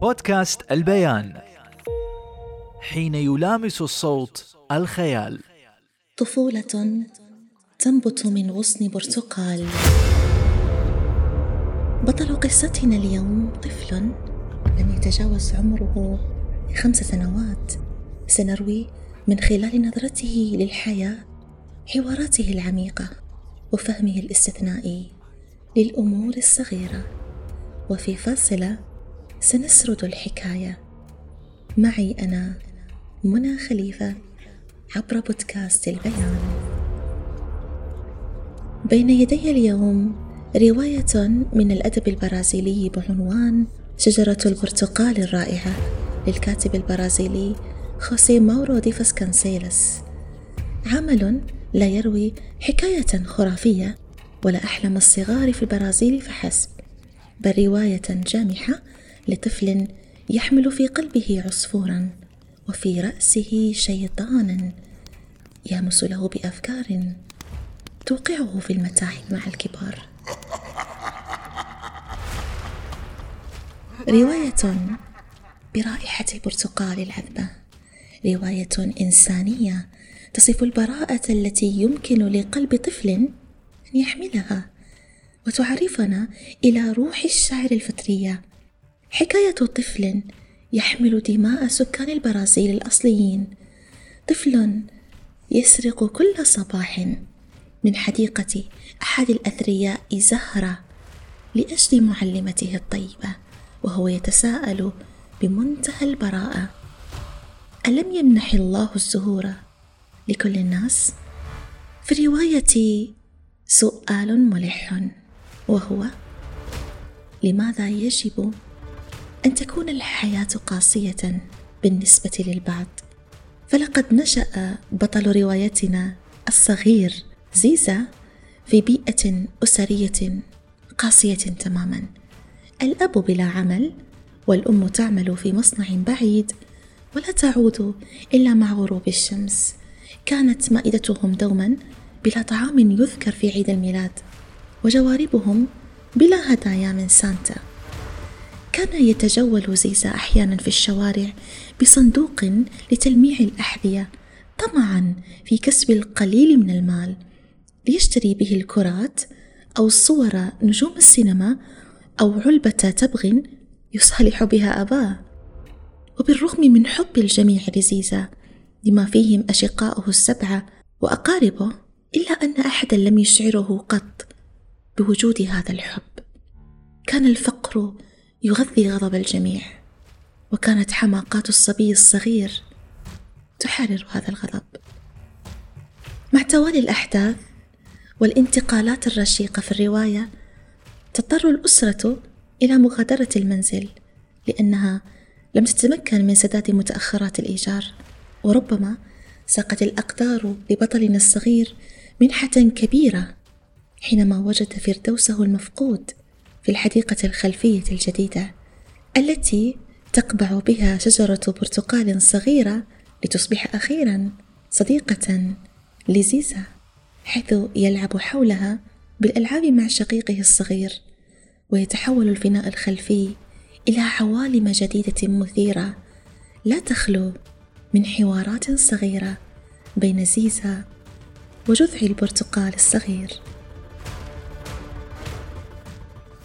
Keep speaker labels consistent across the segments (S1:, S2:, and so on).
S1: بودكاست البيان. حين يلامس الصوت الخيال.
S2: طفولة تنبت من غصن برتقال. بطل قصتنا اليوم طفل لم يتجاوز عمره خمس سنوات. سنروي من خلال نظرته للحياة حواراته العميقة وفهمه الاستثنائي للأمور الصغيرة. وفي فاصلة سنسرد الحكاية. معي أنا منى خليفة عبر بودكاست البيان. بين يدي اليوم رواية من الأدب البرازيلي بعنوان شجرة البرتقال الرائعة للكاتب البرازيلي خوسي ماورو دي فاسكانسيلس. عمل لا يروي حكاية خرافية ولا أحلام الصغار في البرازيل فحسب بل رواية جامحة لطفل يحمل في قلبه عصفورا وفي رأسه شيطانا يامس له بأفكار توقعه في المتاعب مع الكبار. رواية برائحة البرتقال العذبة. رواية إنسانية تصف البراءة التي يمكن لقلب طفل أن يحملها وتعرفنا إلى روح الشعر الفطرية حكاية طفل يحمل دماء سكان البرازيل الأصليين. طفل يسرق كل صباح. من حديقة أحد الأثرياء زهرة لأجل معلمته الطيبة وهو يتساءل بمنتهى البراءة. ألم يمنح الله الزهور لكل الناس؟ في الرواية سؤال ملح وهو لماذا يجب أن تكون الحياة قاسية بالنسبة للبعض. فلقد نشأ بطل روايتنا الصغير زيزا في بيئة أسرية قاسية تماما. الأب بلا عمل والأم تعمل في مصنع بعيد ولا تعود إلا مع غروب الشمس. كانت مائدتهم دوما بلا طعام يذكر في عيد الميلاد وجواربهم بلا هدايا من سانتا. كان يتجول زيزا أحيانا في الشوارع بصندوق لتلميع الأحذية طمعا في كسب القليل من المال. ليشتري به الكرات أو صور نجوم السينما أو علبة تبغ يصالح بها أباه. وبالرغم من حب الجميع لزيزا لما فيهم أشقاؤه السبعة وأقاربه إلا أن احدا لم يشعره قط بوجود هذا الحب. كان الفقر يغذي غضب الجميع وكانت حماقات الصبي الصغير تحرر هذا الغضب. مع توالي الأحداث والانتقالات الرشيقة في الرواية تضطر الأسرة إلى مغادرة المنزل لأنها لم تتمكن من سداد متأخرات الإيجار وربما ساقت الأقدار لبطلنا الصغير منحة كبيرة حينما وجد فردوسه المفقود. في الحديقة الخلفية الجديدة التي تقبع بها شجرة برتقال صغيرة لتصبح أخيرا صديقة لزيزا حيث يلعب حولها بالألعاب مع شقيقه الصغير ويتحول الفناء الخلفي إلى عوالم جديدة مثيرة لا تخلو من حوارات صغيرة بين زيزا وجذع البرتقال الصغير.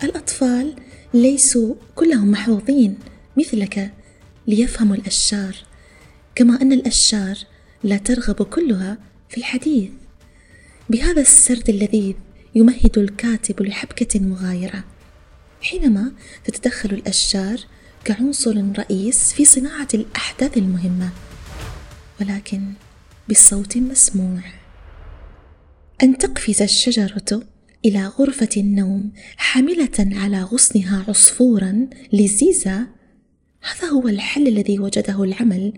S2: الأطفال ليسوا كلهم محظوظين مثلك ليفهموا الأشجار كما أن الأشجار لا ترغب كلها في الحديث. بهذا السرد اللذيذ يمهد الكاتب لحبكة مغايرة حينما تتدخل الأشجار كعنصر رئيس في صناعة الأحداث المهمة ولكن بصوت مسموع. أن تقفز الشجرة إلى غرفة النوم حاملة على غصنها عصفورا لزيزا. هذا هو الحل الذي وجده العمل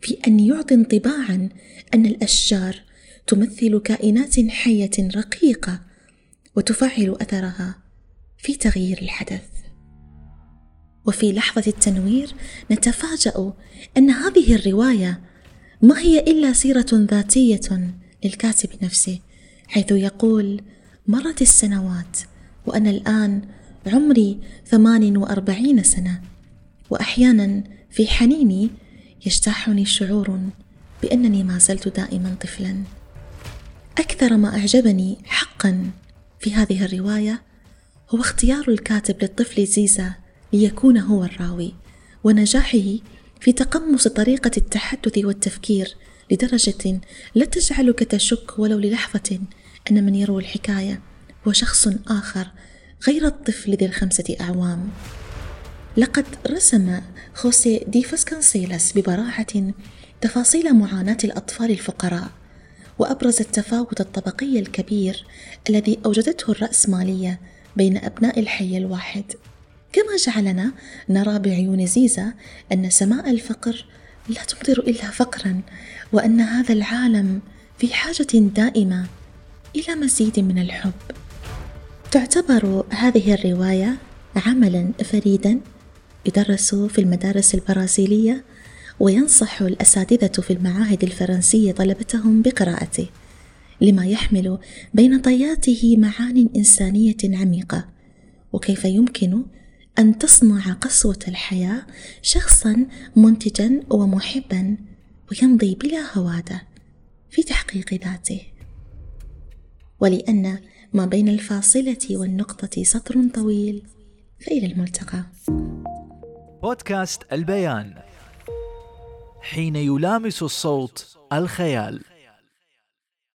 S2: في أن يعطي انطباعا أن الأشجار تمثل كائنات حية رقيقة وتفعل أثرها في تغيير الحدث. وفي لحظة التنوير نتفاجأ أن هذه الرواية ما هي إلا سيرة ذاتية للكاتب نفسه حيث يقول مرت السنوات وأنا الآن عمري ثمان وأربعين سنة واحيانا في حنيني يجتاحني شعور بأنني ما زلت دائما طفلا. أكثر ما أعجبني حقا في هذه الرواية هو اختيار الكاتب للطفل زيزا ليكون هو الراوي ونجاحه في تقمص طريقة التحدث والتفكير لدرجة لا تجعلك تشك ولو للحظة ان من يروي الحكاية هو شخص آخر غير الطفل ذي الخمسة أعوام. لقد رسم خوسي دي فاسكانسيلاس ببراعة تفاصيل معاناة الأطفال الفقراء وأبرز التفاوت الطبقي الكبير الذي أوجدته الرأسمالية بين أبناء الحي الواحد. كما جعلنا نرى بعيون زيزا أن سماء الفقر لا تمطر إلا فقرا وأن هذا العالم في حاجة دائمة إلى مزيد من الحب. تعتبر هذه الرواية عملا فريدا يدرس في المدارس البرازيلية وينصح الأساتذة في المعاهد الفرنسية طلبتهم بقراءته لما يحمل بين طياته معان إنسانية عميقة. وكيف يمكن أن تصنع قسوة الحياة شخصا منتجا ومحبا ويمضي بلا هوادة في تحقيق ذاته؟ ولأن ما بين الفاصلة والنقطة سطر طويل فإلى الملتقى.
S1: بودكاست البيان. حين يلامس الصوت الخيال.